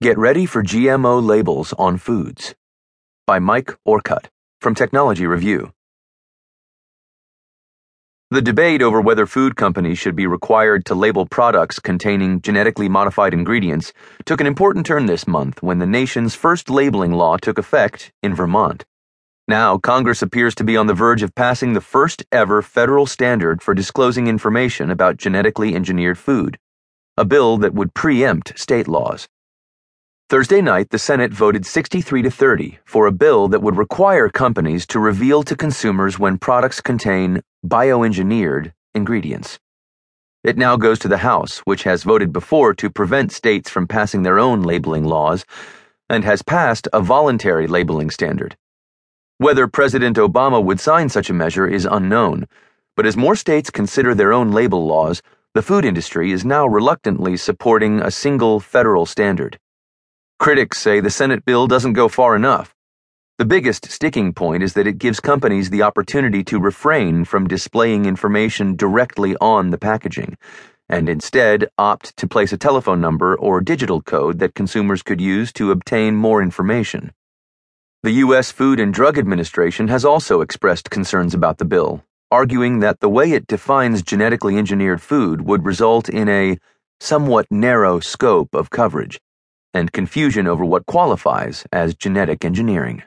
Get ready for GMO labels on foods. By Mike Orcutt from Technology Review. The debate over whether food companies should be required to label products containing genetically modified ingredients took an important turn this month when the nation's first labeling law took effect in Vermont. Now, Congress appears to be on the verge of passing the first ever federal standard for disclosing information about genetically engineered food, a bill that would preempt state laws. Thursday night, the Senate voted 63 to 30 for a bill that would require companies to reveal to consumers when products contain bioengineered ingredients. It now goes to the House, which has voted before to prevent states from passing their own labeling laws and has passed a voluntary labeling standard. Whether President Obama would sign such a measure is unknown, but as more states consider their own label laws, the food industry is now reluctantly supporting a single federal standard. Critics say the Senate bill doesn't go far enough. The biggest sticking point is that it gives companies the opportunity to refrain from displaying information directly on the packaging, and instead opt to place a telephone number or digital code that consumers could use to obtain more information. The U.S. Food and Drug Administration has also expressed concerns about the bill, arguing that the way it defines genetically engineered food would result in a somewhat narrow scope of coverage and confusion over what qualifies as genetic engineering.